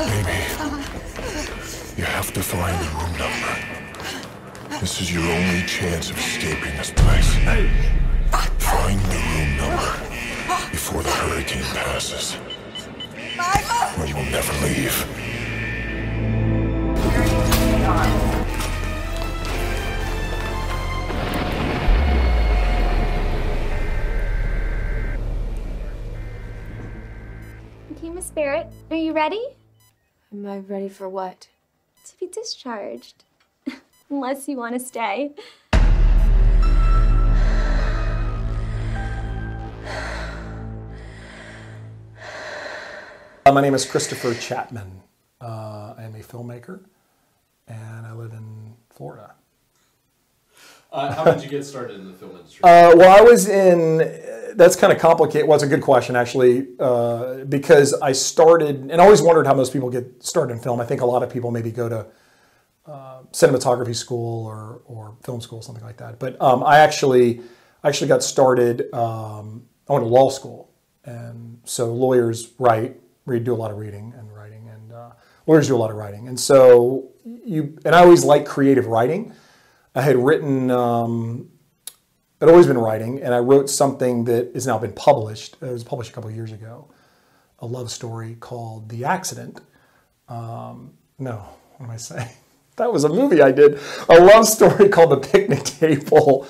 Baby, you have to find the room number. This is your only chance of escaping this place. Find the room number before the hurricane passes. Or you will never leave. Okay, Miss Barrett, are you ready? Am I ready for what? To be discharged. Unless you want to stay. Uh, my name is Christopher Chapman. Uh, I am a filmmaker, and I live in Florida. Uh, how did you get started in the film industry? Uh, well, I was in. That's kind of complicated. Well, it's a good question actually, uh, because I started and I always wondered how most people get started in film. I think a lot of people maybe go to uh, cinematography school or or film school, something like that. But um, I actually actually got started. Um, I went to law school, and so lawyers write. Read, do a lot of reading and writing, and uh, lawyers do a lot of writing. And so you and I always like creative writing. I had written. Um, I'd always been writing, and I wrote something that has now been published. It was published a couple years ago, a love story called "The Accident." Um, no, what am I saying? That was a movie I did. A love story called "The Picnic Table"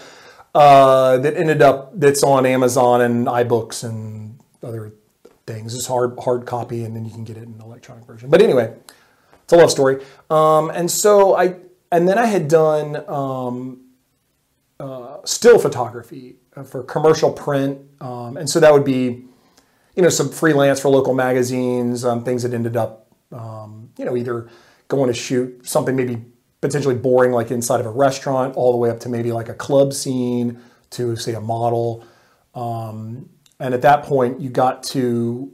uh, that ended up that's on Amazon and iBooks and other things. It's hard hard copy, and then you can get it in electronic version. But anyway, it's a love story. Um, and so I, and then I had done. Um, uh, still photography uh, for commercial print, um, and so that would be, you know, some freelance for local magazines, um, things that ended up, um, you know, either going to shoot something maybe potentially boring like inside of a restaurant, all the way up to maybe like a club scene to say a model, um, and at that point you got to,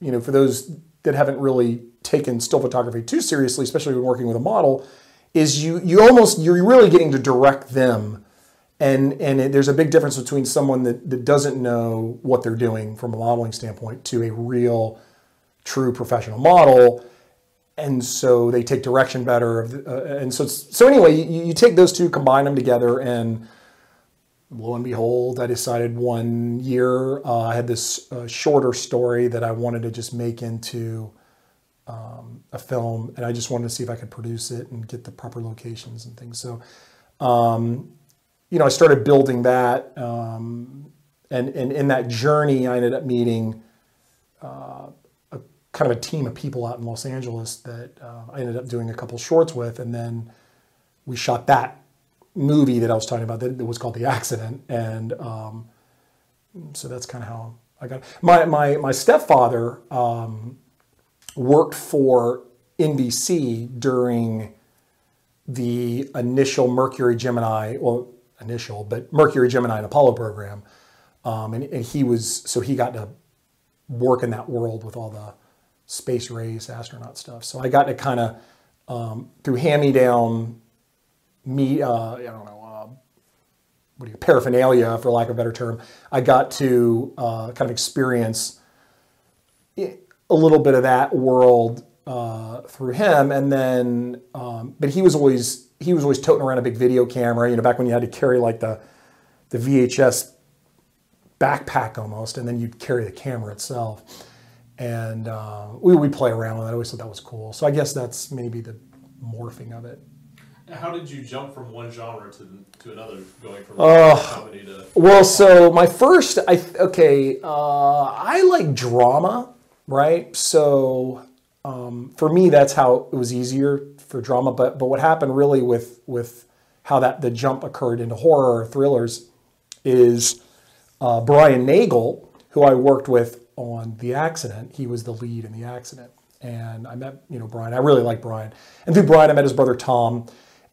you know, for those that haven't really taken still photography too seriously, especially when working with a model, is you you almost you're really getting to direct them and and it, there's a big difference between someone that, that doesn't know what they're doing from a modeling standpoint to a real true professional model. And so they take direction better uh, and so so anyway you, you take those two combine them together and lo and behold i decided one year uh, i had this uh, shorter story that i wanted to just make into um, a film and i just wanted to see if i could produce it and get the proper locations and things. So um, you know, I started building that, um, and, and in that journey, I ended up meeting uh, a kind of a team of people out in Los Angeles that uh, I ended up doing a couple shorts with, and then we shot that movie that I was talking about that, was called The Accident, and um, so that's kind of how I got. It. My my my stepfather um, worked for NBC during the initial Mercury Gemini, well, initial, but Mercury, Gemini, and Apollo program. Um, and, and, he was, so he got to work in that world with all the space race astronaut stuff. So I got to kind of, um, through hand me down, me, uh, I don't know, uh, what do you, paraphernalia, for lack of a better term, I got to uh, kind of experience a little bit of that world uh, through him. And then, um, but he was always he was always toting around a big video camera. You know, back when you had to carry like the the VHS backpack almost, and then you'd carry the camera itself. And uh, we we play around with it. I always thought that was cool. So I guess that's maybe the morphing of it. How did you jump from one genre to, to another, going from uh, comedy to? Well, so my first, I okay, uh, I like drama, right? So um, for me, that's how it was easier for drama. But but what happened really with with how that the jump occurred into horror thrillers is uh, Brian Nagel, who I worked with on The Accident. He was the lead in The Accident, and I met you know Brian. I really like Brian, and through Brian I met his brother Tom,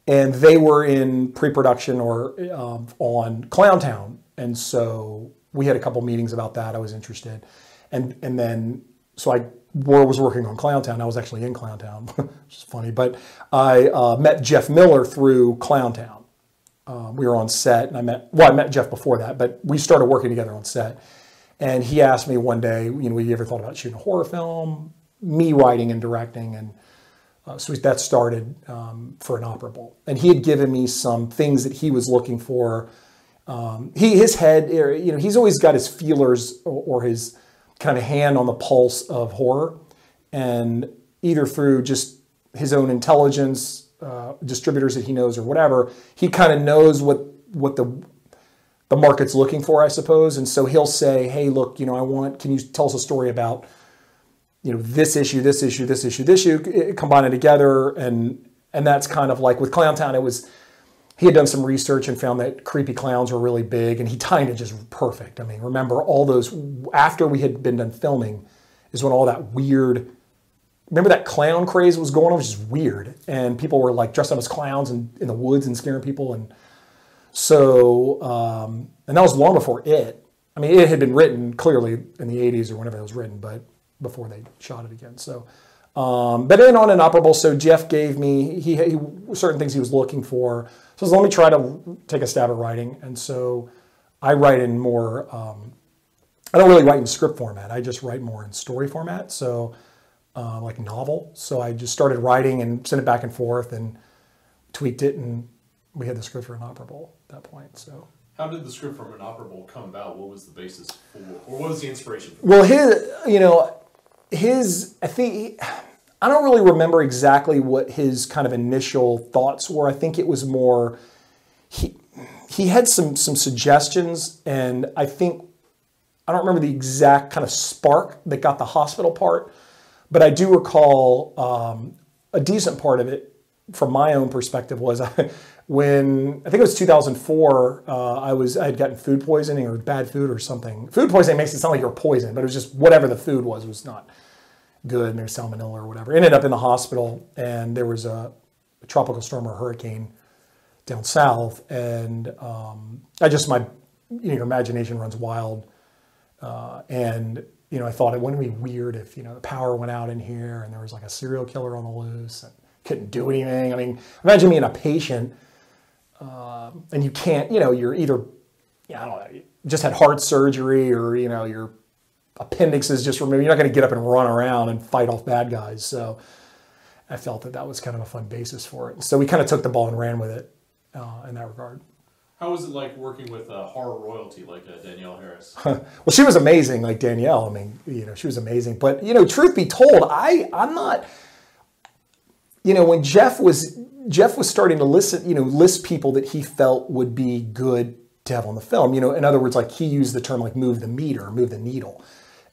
and they were in pre-production or um, on Clowntown, and so we had a couple meetings about that. I was interested, and and then so I War was working on Clowntown. I was actually in Clowntown, which is funny. But I uh, met Jeff Miller through Clowntown. Uh, we were on set, and I met well, I met Jeff before that, but we started working together on set. And he asked me one day, you know, have you ever thought about shooting a horror film? me writing and directing, and uh, so that started um, for Inoperable. And he had given me some things that he was looking for. Um, he his head, you know, he's always got his feelers or, or his kind of hand on the pulse of horror, and either through just his own intelligence, uh, distributors that he knows or whatever, he kind of knows what what the the market's looking for, I suppose. And so he'll say, "Hey, look, you know, I want. Can you tell us a story about, you know, this issue, this issue, this issue, this issue, combine it together?" And and that's kind of like with Clowntown, it was. He had done some research and found that creepy clowns were really big, and he timed it just perfect. I mean, remember all those after we had been done filming, is when all that weird remember that clown craze was going on, which is weird, and people were like dressed up as clowns and in the woods and scaring people, and so um, and that was long before it. I mean, it had been written clearly in the '80s or whenever it was written, but before they shot it again. So, um, but in on Inoperable, so Jeff gave me he, he certain things he was looking for. So let me try to take a stab at writing, and so I write in more. Um, I don't really write in script format. I just write more in story format. So uh, like novel. So I just started writing and sent it back and forth and tweaked it, and we had the script for Inoperable at that point. So. How did the script for Inoperable come about? What was the basis for, or what was the inspiration for? Well, his, you know, his, I think, I don't really remember exactly what his kind of initial thoughts were. I think it was more, he, he had some some suggestions, and I think I don't remember the exact kind of spark that got the hospital part, but I do recall um, a decent part of it from my own perspective was when I think it was 2004. Uh, I was I had gotten food poisoning or bad food or something. Food poisoning makes it sound like you're poisoned, but it was just whatever the food was was not good. There's salmonella or whatever. Ended up in the hospital, and there was a, a tropical storm or hurricane down south, and um, I just my you know, imagination runs wild, uh, and you know, I thought it wouldn't be weird if, you know, the power went out in here and there was like a serial killer on the loose and couldn't do anything. I mean, imagine being a patient uh, and you can't, you know, you're either, yeah, I don't know, you just had heart surgery or, you know, your appendix is just removed. You're not going to get up and run around and fight off bad guys. So I felt that that was kind of a fun basis for it. So we kind of took the ball and ran with it uh, in that regard. How was it like working with uh, horror royalty like uh, Danielle Harris? well, she was amazing, like Danielle. I mean, you know, she was amazing. But you know, truth be told, I I'm not. You know, when Jeff was Jeff was starting to listen, you know, list people that he felt would be good to have on the film. You know, in other words, like he used the term like move the meter, move the needle.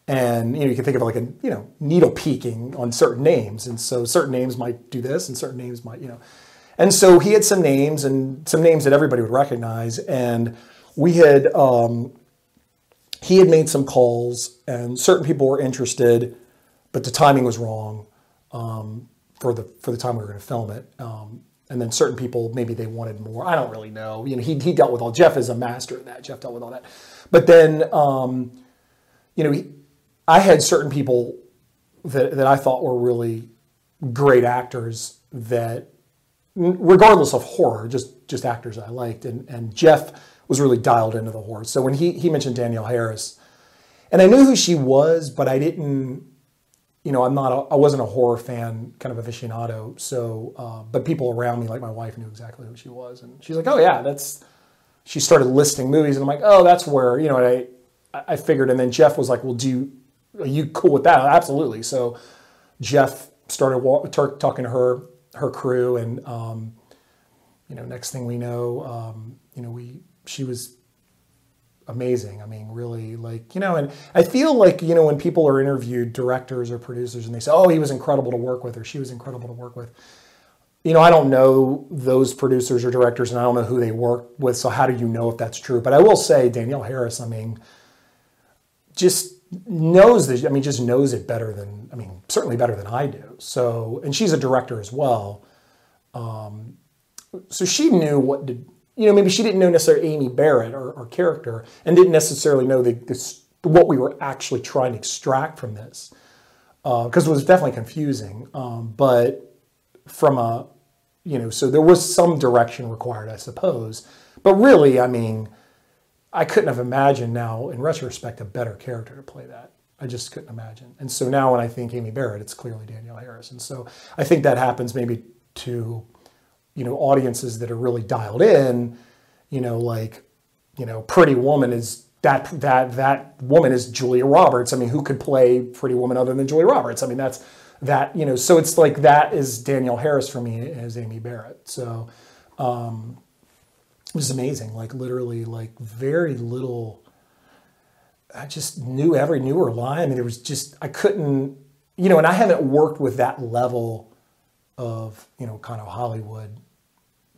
And you know, you can think of like a you know needle peaking on certain names, and so certain names might do this, and certain names might you know. And so he had some names and some names that everybody would recognize. And we had, um, he had made some calls and certain people were interested, but the timing was wrong um, for the for the time we were going to film it. Um, and then certain people maybe they wanted more. I don't really know. You know, he, he dealt with all. Jeff is a master of that. Jeff dealt with all that. But then, um, you know, he, I had certain people that that I thought were really great actors that regardless of horror, just just actors I liked, and and Jeff was really dialed into the horror. So when he he mentioned Danielle Harris, and I knew who she was, but I didn't, you know, I'm not, a, I wasn't a horror fan, kind of aficionado. So, uh, but people around me, like my wife, knew exactly who she was, and she's like, oh yeah, that's. She started listing movies, and I'm like, oh, that's where you know I I figured, and then Jeff was like, well, do you, are you cool with that? Absolutely. So Jeff started talking to her her crew, and um, you know, next thing we know, um, you know, we she was amazing. I mean, really, like you know, and I feel like you know when people are interviewed, directors or producers, and they say, "Oh, he was incredible to work with," or "She was incredible to work with." You know, I don't know those producers or directors, and I don't know who they work with. So how do you know if that's true? But I will say, Danielle Harris. I mean, just knows that I mean just knows it better than I mean certainly better than I do. So and she's a director as well. Um, so she knew what did you know maybe she didn't know necessarily Amy Barrett or, or character and didn't necessarily know the, this, what we were actually trying to extract from this because uh, it was definitely confusing. Um, but from a you know so there was some direction required I suppose. But really I mean I couldn't have imagined now, in retrospect, a better character to play that. I just couldn't imagine. And so now when I think Amy Barrett, it's clearly Danielle Harris. And so I think that happens maybe to, you know, audiences that are really dialed in, you know, like, you know, Pretty Woman is that that that woman is Julia Roberts. I mean, who could play Pretty Woman other than Julia Roberts? I mean, that's that, you know, so it's like that is Danielle Harris for me as Amy Barrett. So um, it was amazing. Like literally like very little I just knew every knew her line. I mean, there was just I couldn't, you know, and I haven't worked with that level of you know kind of Hollywood,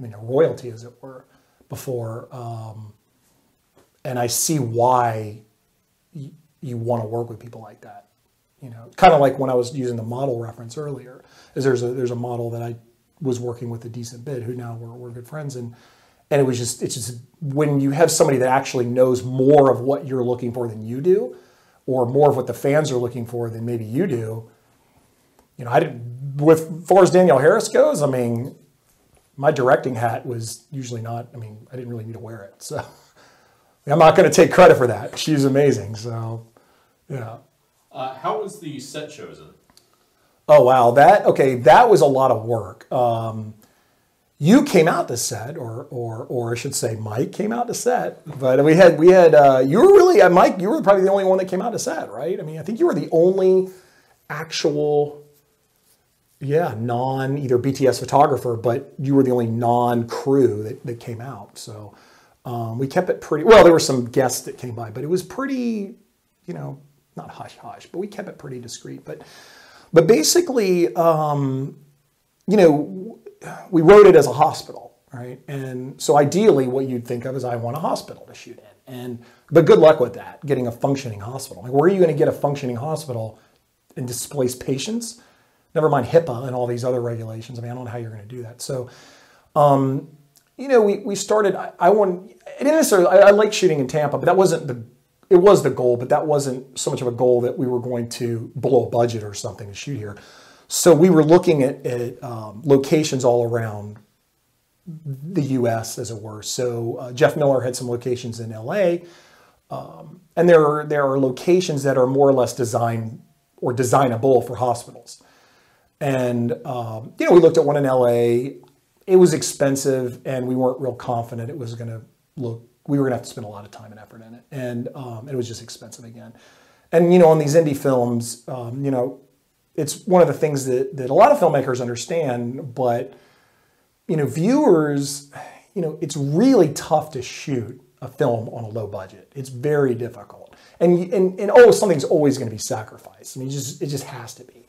you know, royalty as it were, before, um, and I see why y- you want to work with people like that. You know, kind of like when I was using the model reference earlier, is there's a there's a model that I was working with a decent bit who now we're, we're good friends and and it was just it's just when you have somebody that actually knows more of what you're looking for than you do or more of what the fans are looking for than maybe you do you know i didn't with far as danielle harris goes i mean my directing hat was usually not i mean i didn't really need to wear it so i'm not going to take credit for that she's amazing so yeah Uh, how was the set chosen? Oh wow, that okay. That was a lot of work. Um, you came out to set, or or or I should say, Mike came out to set. But we had we had uh, you were really uh, Mike. You were probably the only one that came out to set, right? I mean, I think you were the only actual, yeah, non either BTS photographer, but you were the only non crew that, that came out. So um, we kept it pretty. Well, there were some guests that came by, but it was pretty, you know, not hush hush, but we kept it pretty discreet. But but basically, um, you know, we wrote it as a hospital, right? And so ideally, what you'd think of is I want a hospital to shoot in, and but good luck with that, getting a functioning hospital. Like, where are you going to get a functioning hospital and displace patients? Never mind HIPAA and all these other regulations. I mean, I don't know how you're going to do that. So, um, you know, we, we started. I, I want. It didn't necessarily. I, I like shooting in Tampa, but that wasn't the. It was the goal, but that wasn't so much of a goal that we were going to blow a budget or something to shoot here. So we were looking at, at um, locations all around the U.S., as it were. So uh, Jeff Miller had some locations in L.A., um, and there are there are locations that are more or less designed or designable for hospitals. And um, you know, we looked at one in L.A. It was expensive, and we weren't real confident it was going to look. We were going to have to spend a lot of time and effort in it, and um, it was just expensive again. And you know, on these indie films, um, you know, it's one of the things that, that a lot of filmmakers understand, but you know, viewers, you know, it's really tough to shoot a film on a low budget. It's very difficult. And and, and oh, something's always going to be sacrificed. I mean, just it just has to be.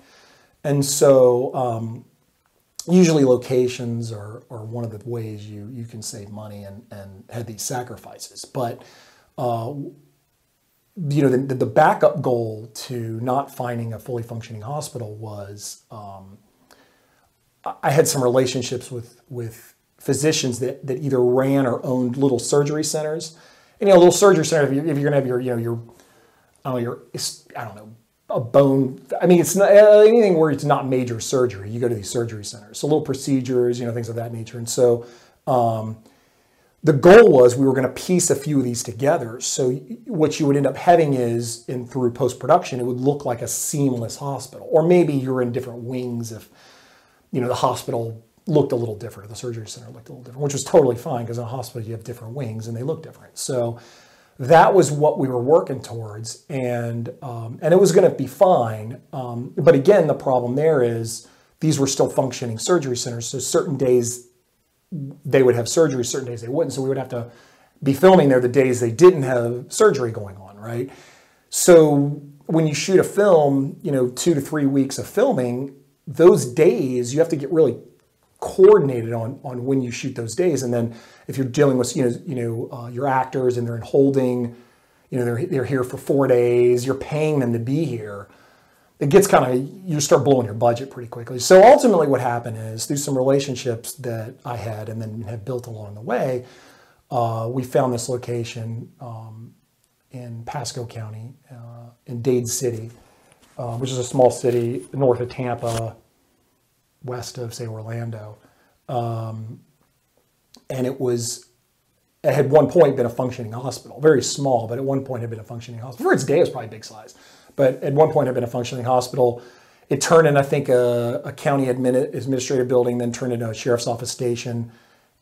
And so um, usually locations are, are one of the ways you you can save money and, and have these sacrifices. But uh, you know, the, the backup goal to not finding a fully functioning hospital was um, I had some relationships with with physicians that, that either ran or owned little surgery centers. And you know, a little surgery center, if, you, if you're gonna have your, you know, your, I don't know, your, I don't know, a bone. I mean, it's not anything where it's not major surgery. You go to these surgery centers, so little procedures, you know, things of that nature. And so, um, the goal was we were going to piece a few of these together. So what you would end up having is, in through post production, it would look like a seamless hospital, or maybe you're in different wings if, you know, the hospital looked a little different, the surgery center looked a little different, which was totally fine because in a hospital you have different wings and they look different. So that was what we were working towards, and um, and it was going to be fine. Um, but again, the problem there is these were still functioning surgery centers, so certain days they would have surgery, certain days they wouldn't. So we would have to be filming there the days they didn't have surgery going on, right? So when you shoot a film, you know, two to three weeks of filming, those days you have to get really coordinated on on when you shoot those days. And then if you're dealing with you know you know uh, your actors and they're in holding, you know they're they're here for four days, you're paying them to be here. It gets kind of you start blowing your budget pretty quickly. So ultimately, what happened is through some relationships that I had and then have built along the way, uh, we found this location um, in Pasco County, uh, in Dade City, uh, which is a small city north of Tampa, west of say Orlando, um, and it was it had one point been a functioning hospital, very small, but at one point had been a functioning hospital. For its day, it was probably big size, but at one point had been a functioning hospital. It turned in, I think, a, a county admin, administrative building, then turned into a sheriff's office station,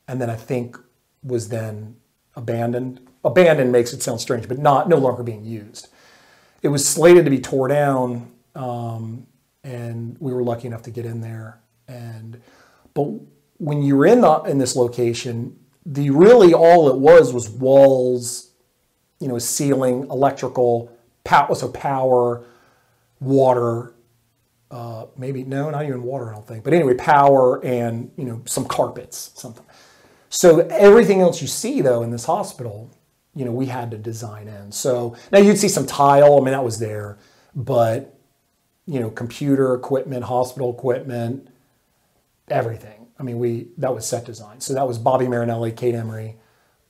and then I think was then abandoned. Abandoned makes it sound strange, but not no longer being used. It was slated to be tore down, um, and we were lucky enough to get in there. And but when you were in the, in this location, the really all it was was walls, you know, ceiling, electrical, power, so power, water, uh, maybe no, not even water, I don't think. But anyway, power and you know some carpets, something. So everything else you see though in this hospital, you know, we had to design in. So now you'd see some tile. I mean, that was there, but you know, computer equipment, hospital equipment, everything. I mean, we that was set design. So that was Bobby Marinelli, Kate Emery,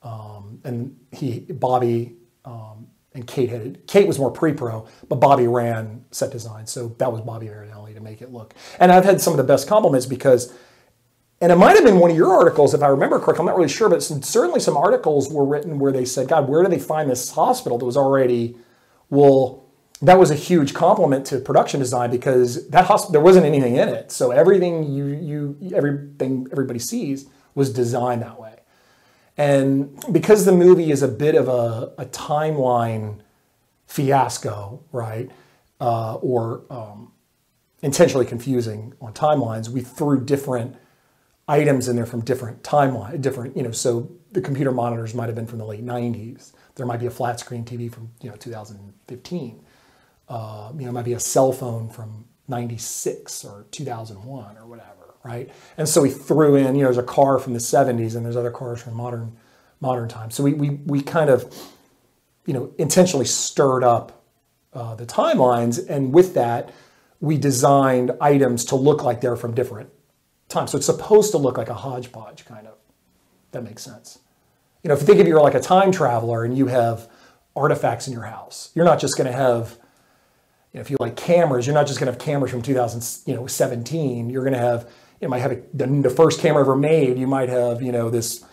um, and he Bobby um, and Kate had Kate was more pre-pro, but Bobby ran set design. So that was Bobby Marinelli to make it look. And I've had some of the best compliments because, and it might have been one of your articles if I remember correctly. I'm not really sure, but some, certainly some articles were written where they said, "God, where do they find this hospital that was already well?" That was a huge compliment to production design because that there wasn't anything in it. So everything you you everything everybody sees was designed that way. And because the movie is a bit of a, a timeline fiasco, right, uh, or um, intentionally confusing on timelines, we threw different items in there from different timeline, different, you know, so the computer monitors might have been from the late 90s. There might be a flat screen TV from, you know, 2015. Uh, you know, it might be a cell phone from 96 or 2001 or whatever, right? And so we threw in, you know, there's a car from the 70s and there's other cars from modern modern times. So we, we, we kind of, you know, intentionally stirred up uh, the timelines. And with that, we designed items to look like they're from different times. So it's supposed to look like a hodgepodge, kind of. That makes sense. You know, if you think of you're like a time traveler and you have artifacts in your house, you're not just going to have, you know, if you like cameras, you're not just going to have cameras from 2017. You're going to have, you might have a, the, the first camera ever made. You might have, you know, this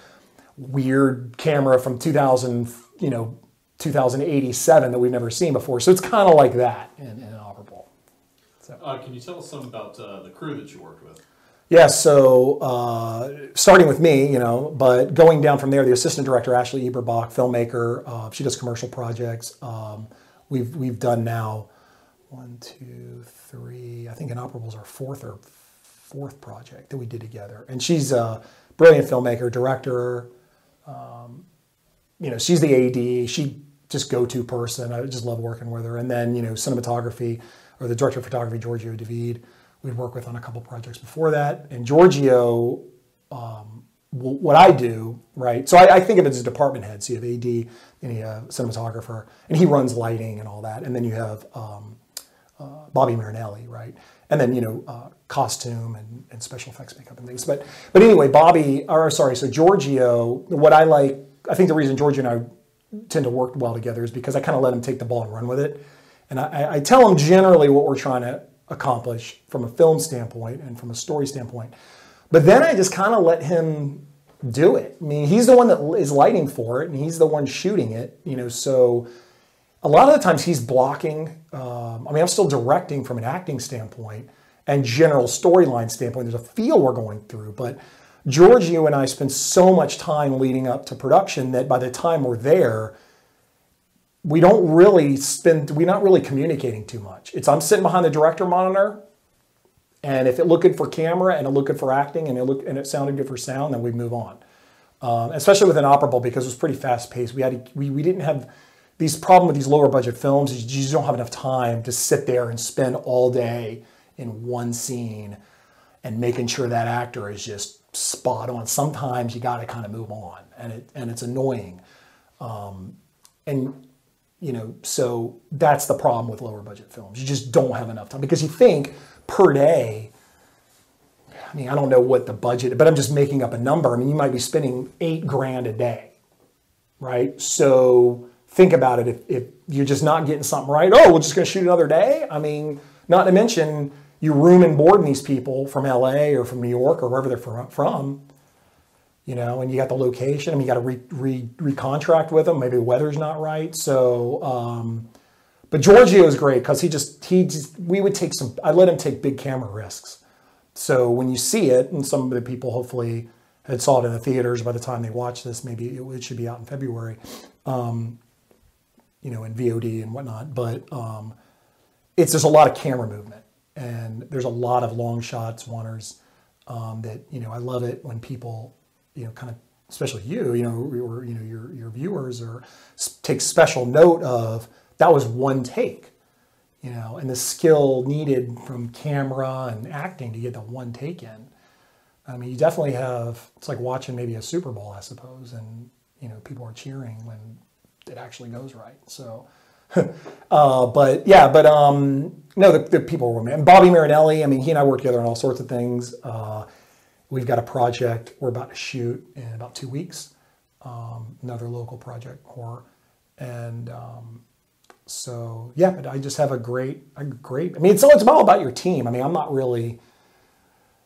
weird camera from 2000, you know, 2087 that we've never seen before. So it's kind of like that in, in Operable. Uh, can you tell us some about uh, the crew that you worked with? Yeah, so uh, starting with me, you know, but going down from there, the assistant director, Ashley Eberbach, filmmaker, uh, she does commercial projects. Um, we've, we've done now one, two, three, I think Inoperable is our fourth or fourth project that we did together. And she's a brilliant filmmaker, director, um, you know, she's the AD. She just go-to person. I just love working with her. And then, you know, cinematography or the director of photography, Giorgio David, we'd worked with on a couple projects before that. And Giorgio, um, what I do, right? So I, I, think of it as a department head. So you have AD and you have cinematographer, and he runs lighting and all that. And then you have um, uh, Bobby Marinelli, right? And then you know uh, costume and, and special effects makeup and things. But but anyway, Bobby, or sorry, so Giorgio. What I like, I think the reason Giorgio and I tend to work well together is because I kind of let him take the ball and run with it. And I, I tell him generally what we're trying to accomplish from a film standpoint and from a story standpoint. But then I just kind of let him do it. I mean, he's the one that is lighting for it, and he's the one shooting it. You know, so a lot of the times he's blocking. Um, I mean, I'm still directing from an acting standpoint and general storyline standpoint. There's a feel we're going through, but Giorgio and I spend so much time leading up to production that by the time we're there, we don't really spend. We're not really communicating too much. It's I'm sitting behind the director monitor, and if it looked good for camera and it looked good for acting and it looked and it sounded good for sound, then we move on. Um, especially with Inoperable because it was pretty fast paced. We had we we didn't have these problem with these lower budget films is you just don't have enough time to sit there and spend all day in one scene and making sure that actor is just spot on. Sometimes you got to kind of move on, and it and it's annoying. Um, and you know, so that's the problem with lower budget films. You just don't have enough time because you think per day. I mean, I don't know what the budget, but I'm just making up a number. I mean, you might be spending eight grand a day, right? So think about it. If, if you're just not getting something right, oh, we're just going to shoot another day. I mean, not to mention you room and board these people from LA or from New York or wherever they're from, you know, and you got the location. I mean, you got to re, re, recontract with them. Maybe the weather's not right. So, um, but Giorgio is great because he just he just we would take some. I let him take big camera risks. So when you see it, and some of the people hopefully had saw it in the theaters by the time they watch this, maybe it, it should be out in February, um, you know, in VOD and whatnot. But um, it's there's a lot of camera movement, and there's a lot of long shots, oneers. Um, that you know, I love it when people, you know, kind of, especially you, you know, or you know, your your viewers, or take special note of that was one take you know, and the skill needed from camera and acting to get the one take in. I mean, you definitely have. It's like watching maybe a Super Bowl, I suppose, and you know, people are cheering when it actually goes right. So, uh, but yeah, but um, no, the, the people were and Bobby Marinelli. I mean, he and I work together on all sorts of things. Uh, we've got a project we're about to shoot in about two weeks. Um, another local project, horror, and um, so yeah, but I just have a great, a great. I mean, it's it's all about your team. I mean, I'm not really,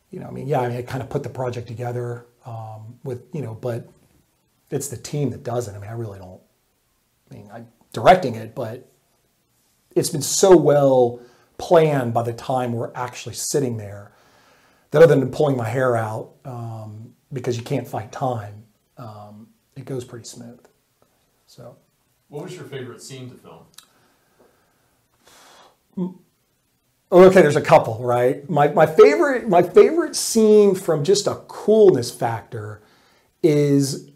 you know, I mean, yeah, I mean, I kind of put the project together um, with, you know, but it's the team that does it. I mean, I really don't. I mean, I'm directing it, but it's been so well planned by the time we're actually sitting there that other than pulling my hair out um, because you can't fight time, um, it goes pretty smooth. So. What was your favorite scene to film? Okay, there's a couple, right? My, my favorite my favorite scene from just a coolness factor is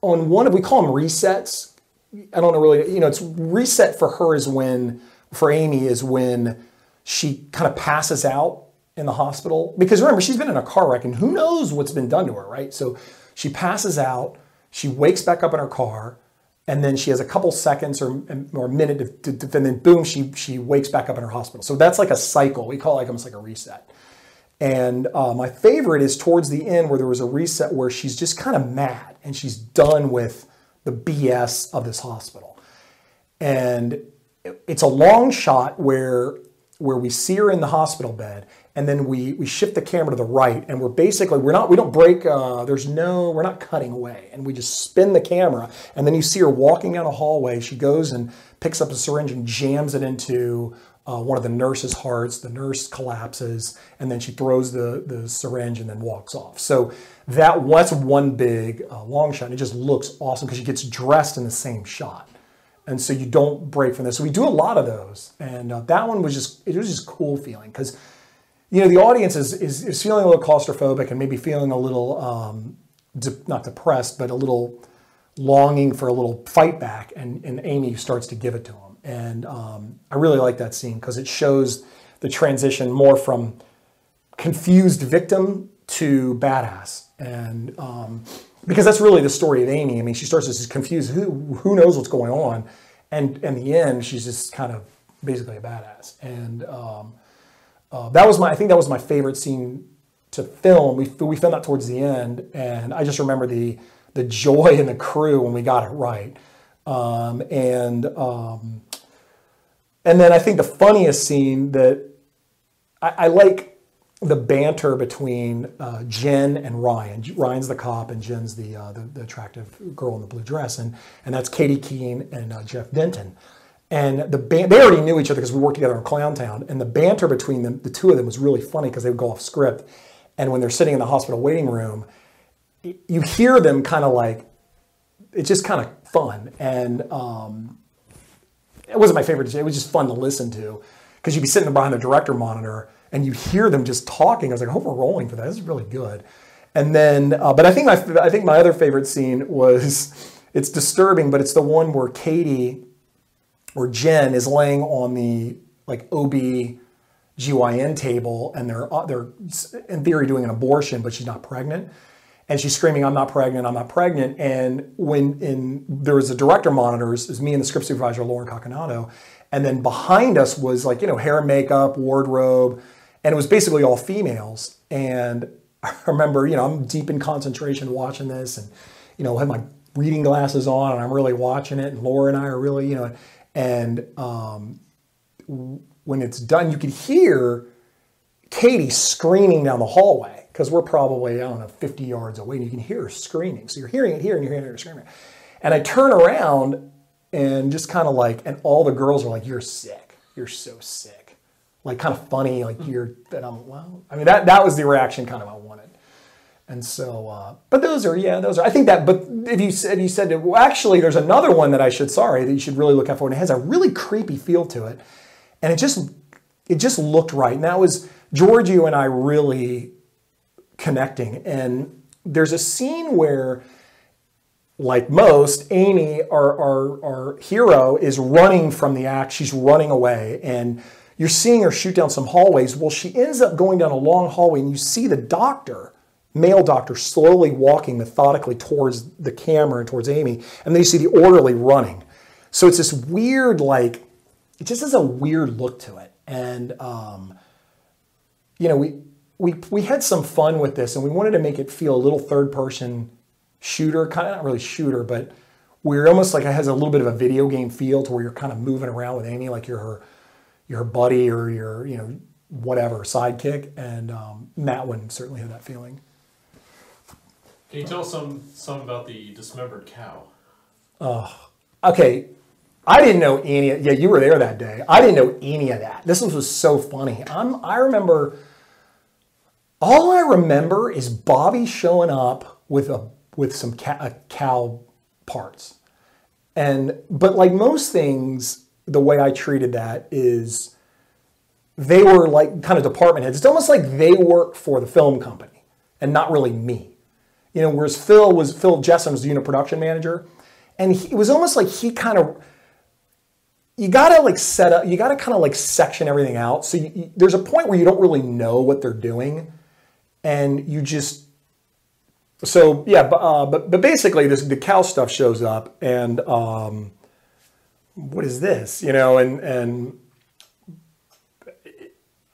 on one of we call them resets. I don't know really, you know, it's reset for her is when for Amy is when she kind of passes out in the hospital. Because remember she's been in a car wreck and who knows what's been done to her, right? So she passes out, she wakes back up in her car, and then she has a couple seconds or, or a minute to, to, and then boom she she wakes back up in her hospital. So that's like a cycle. We call it like almost like a reset. And uh, my favorite is towards the end where there was a reset where she's just kind of mad and she's done with the bs of this hospital. And it's a long shot where where we see her in the hospital bed and then we we shift the camera to the right and we're basically we're not we don't break uh, there's no we're not cutting away. And we just spin the camera and then you see her walking down a hallway. She goes and picks up a syringe and jams it into uh, one of the nurse's hearts the nurse collapses and then she throws the the syringe and then walks off. So that was one big uh, long shot. And it just looks awesome because she gets dressed in the same shot. And so you don't break from this. So we do a lot of those. And uh, that one was just it was just cool feeling because you know, the audience is, is, is feeling a little claustrophobic and maybe feeling a little, um, de- not depressed, but a little longing for a little fight back. And, and Amy starts to give it to him. And um, I really like that scene because it shows the transition more from confused victim to badass. And um, because that's really the story of Amy. I mean, she starts as confused, who, who knows what's going on? And in the end, she's just kind of basically a badass. And, um, uh, that was my, I think that was my favorite scene to film. We, we filmed that towards the end, and I just remember the the joy in the crew when we got it right. Um, and um, and then I think the funniest scene that I, I like the banter between uh, Jen and Ryan. Ryan's the cop, and Jen's the, uh, the, the attractive girl in the blue dress, and and that's Katie Keene and uh, Jeff Denton. And the band, they already knew each other because we worked together in Clowntown. And the banter between them, the two of them, was really funny because they would go off script. And when they're sitting in the hospital waiting room, you hear them kind of like, it's just kind of fun. And um, it wasn't my favorite. It was just fun to listen to because you'd be sitting behind the director monitor and you hear them just talking. I was like, I hope we're rolling for that. This is really good. And then, uh, but I think my, I think my other favorite scene was, it's disturbing, but it's the one where Katie or Jen is laying on the like OB GYN table and they're uh, they're in theory doing an abortion, but she's not pregnant. And she's screaming, "I'm not pregnant! I'm not pregnant!" And when in there was a director monitors, is me and the script supervisor Lauren Caconato, and then behind us was like you know hair and makeup, wardrobe, and it was basically all females. And I remember, you know, I'm deep in concentration watching this, and you know, have my reading glasses on, and I'm really watching it. And Laura and I are really, you know, and um, when it's done, you could hear Katie screaming down the hallway because we're probably, I don't know, 50 yards away and you can hear her screaming. So you're hearing it here and you're hearing her screaming. And I turn around and just kind of like, and all the girls are like, "You're sick. You're so sick." Like kind of funny, like you're. And I'm well. I mean, that that was the reaction kind of I wanted. And so, uh, but those are yeah, those are. I think that. But if you said you said well, actually, there's another one that I should sorry that you should really look out for, and it has a really creepy feel to it, and it just it just looked right. And that was George, you and I really connecting. And there's a scene where, like most, Amy, our, our, our hero, is running from the act. She's running away. And you're seeing her shoot down some hallways. Well, she ends up going down a long hallway, and you see the doctor, male doctor, slowly walking methodically towards the camera and towards Amy. And then you see the orderly running. So it's this weird, like, it just has a weird look to it. And, um, you know, we, we, we had some fun with this and we wanted to make it feel a little third person shooter, kind of not really shooter, but we're almost like it has a little bit of a video game feel to where you're kind of moving around with Amy like you're her, your buddy or your, you know, whatever sidekick. And um, Matt one certainly had that feeling. Can you tell us some some about the dismembered cow? Oh, okay, I didn't know any. Yeah, you were there that day. I didn't know any of that. This was, was so funny. I'm, I remember. All I remember is Bobby showing up with a with some ca- cow parts, and but like most things, the way I treated that is they were like kind of department heads. It's almost like they work for the film company and not really me. You know, whereas Phil was Phil Jessen was the unit production manager, and he, it was almost like he kind of you gotta like set up, you gotta kind of like section everything out. So you, you- there's a point where you don't really know what they're doing, and you just so yeah. But uh, but, but basically, this the cow stuff shows up, and um, what is this? You know, and and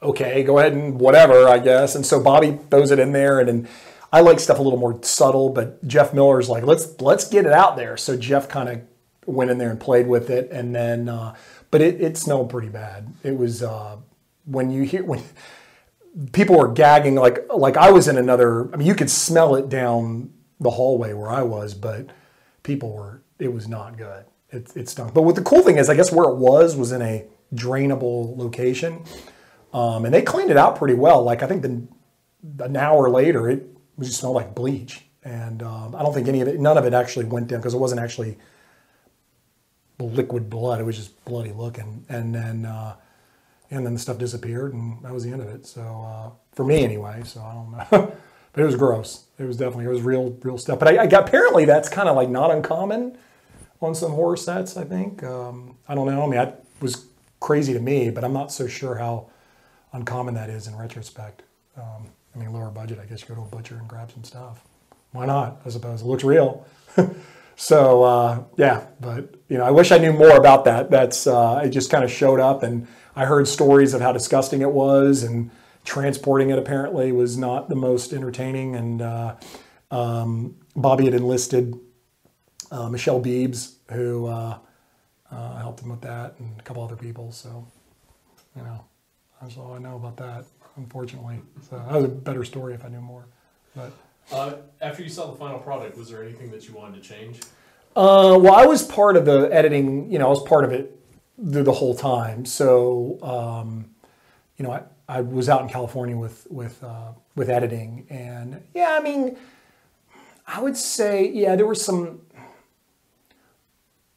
okay, go ahead and whatever, I guess. And so Bobby throws it in there, and, and I like stuff a little more subtle. But Jeff Miller's like, let's let's get it out there. So Jeff kind of went in there and played with it, and then, uh, but it, it smelled pretty bad. It was uh, when you hear when people were gagging, like like I was in another. I mean, you could smell it down the hallway where I was, but people were. It was not good. It, it stunk. But what the cool thing is, I guess where it was was in a drainable location. Um, and they cleaned it out pretty well. Like I think the, an hour later, it was just smelled like bleach, and um, I don't think any of it, none of it actually went down because it wasn't actually liquid blood. It was just bloody looking, and then uh, and then the stuff disappeared, and that was the end of it. So uh, for me, anyway. So I don't know, but it was gross. It was definitely it was real real stuff. But I, I apparently that's kind of like not uncommon on some horror sets. I think um, I don't know. I mean, that was crazy to me, but I'm not so sure how uncommon that is in retrospect. Um, I mean, lower budget, I guess you go to a butcher and grab some stuff. Why not? I suppose it looks real. so uh, yeah, but you know, I wish I knew more about that. That's uh, it just kind of showed up, and I heard stories of how disgusting it was, and transporting it apparently was not the most entertaining. And uh, um, Bobby had enlisted uh, Michelle Beebs, who uh, uh, helped him with that, and a couple other people. So you know, that's all I know about that, unfortunately. So that was a better story if I knew more. But Uh, after you saw the final product, was there anything that you wanted to change? uh, well, I was part of the editing. You know, I was part of it the, whole time. So um, you know, I, I was out in California with with uh, with editing, and yeah, I mean, I would say yeah, there were some.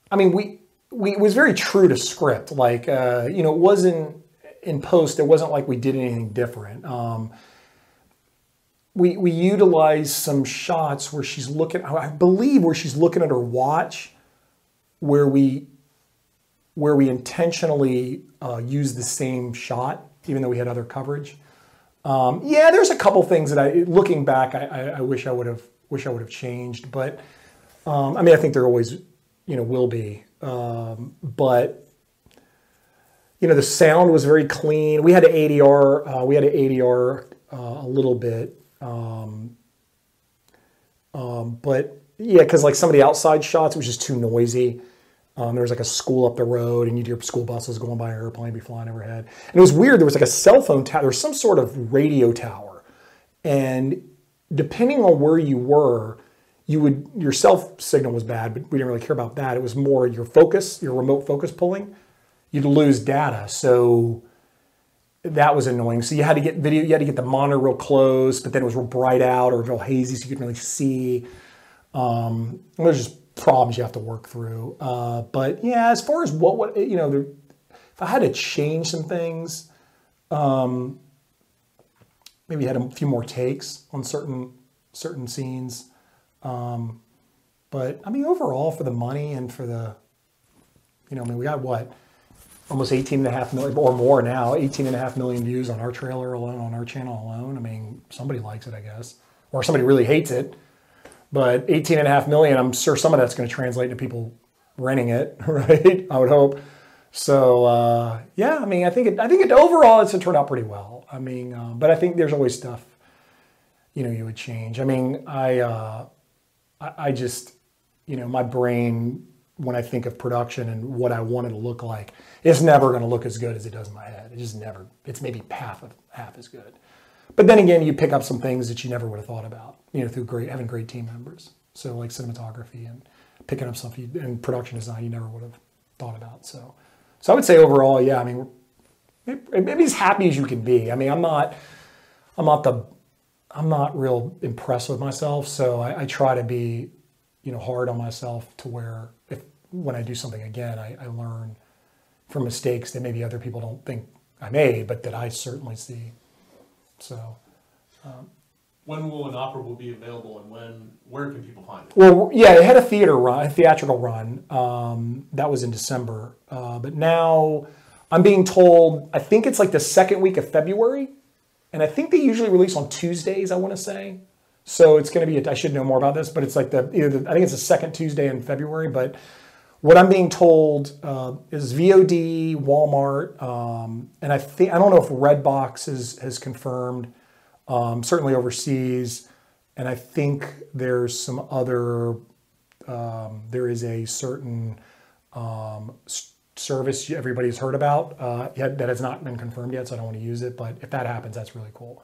I mean, we we it was very true to script. Like uh, you know, it wasn't in post. It wasn't like we did anything different. Um, we we utilized some shots where she's looking. I believe where she's looking at her watch, where we where we intentionally uh, used the same shot, even though we had other coverage. Um, yeah, there's a couple things that I, looking back, I, I, I wish I would have wish I would have changed. But um, I mean, I think there always, you know, will be. Um, but you know, the sound was very clean. We had an ADR. Uh, we had an ADR uh, a little bit. Um, um, but yeah, because like some of the outside shots, it was just too noisy. Um, there was like a school up the road, and you'd hear school buses going by, an airplane be flying overhead. And it was weird. There was like a cell phone tower. There was some sort of radio tower, and depending on where you were, you would your self signal was bad, but we didn't really care about that. It was more your focus, your remote focus pulling. You'd lose data, so that was annoying. So you had to get video, you had to get the monitor real close, but then it was real bright out or real hazy, so you couldn't really see. Um, there's just problems you have to work through. Uh, but yeah, as far as what what you know, there, if I had to change some things, um, maybe had a few more takes on certain certain scenes. Um, but I mean, overall, for the money and for the, you know, I mean, we got what, almost 18 and a half million or more now, 18 and a half million views on our trailer alone, on our channel alone. I mean, somebody likes it, I guess, or somebody really hates it. But 18 and a half million, I'm sure some of that's going to translate into people renting it, right? I would hope. So uh, yeah, I mean, I think it, I think it overall it's turned out pretty well. I mean, uh, but I think there's always stuff, you know, you would change. I mean, I, uh, I I just, you know, my brain when I think of production and what I want it to look like, it's never going to look as good as it does in my head. It just never. It's maybe half of half as good. But then again, you pick up some things that you never would have thought about, you know, through great having great team members. So like cinematography and picking up stuff you, and production design you never would have thought about. So, so I would say overall, yeah. I mean, maybe as happy as you can be. I mean, I'm not, I'm not the, I'm not real impressed with myself. So I, I try to be, you know, hard on myself to where when I do something again, I, I learn from mistakes that maybe other people don't think I made, but that I certainly see. So. When will Inoperable be available, and when where can people find it? Well, yeah, it had a theater run, a theatrical run. Um, that was in December, uh, but now I'm being told I think it's like the second week of February, and I think they usually release on Tuesdays. I want to say, so it's going to be. I should know more about this, but it's like the either the, I think it's the second Tuesday in February. But what I'm being told uh, is VOD, Walmart, um, and I think I don't know if Redbox has has confirmed. Um, certainly overseas, and I think there's some other. Um, there is a certain um, s- service everybody's heard about uh, yet that has not been confirmed yet, so I don't want to use it. But if that happens, that's really cool.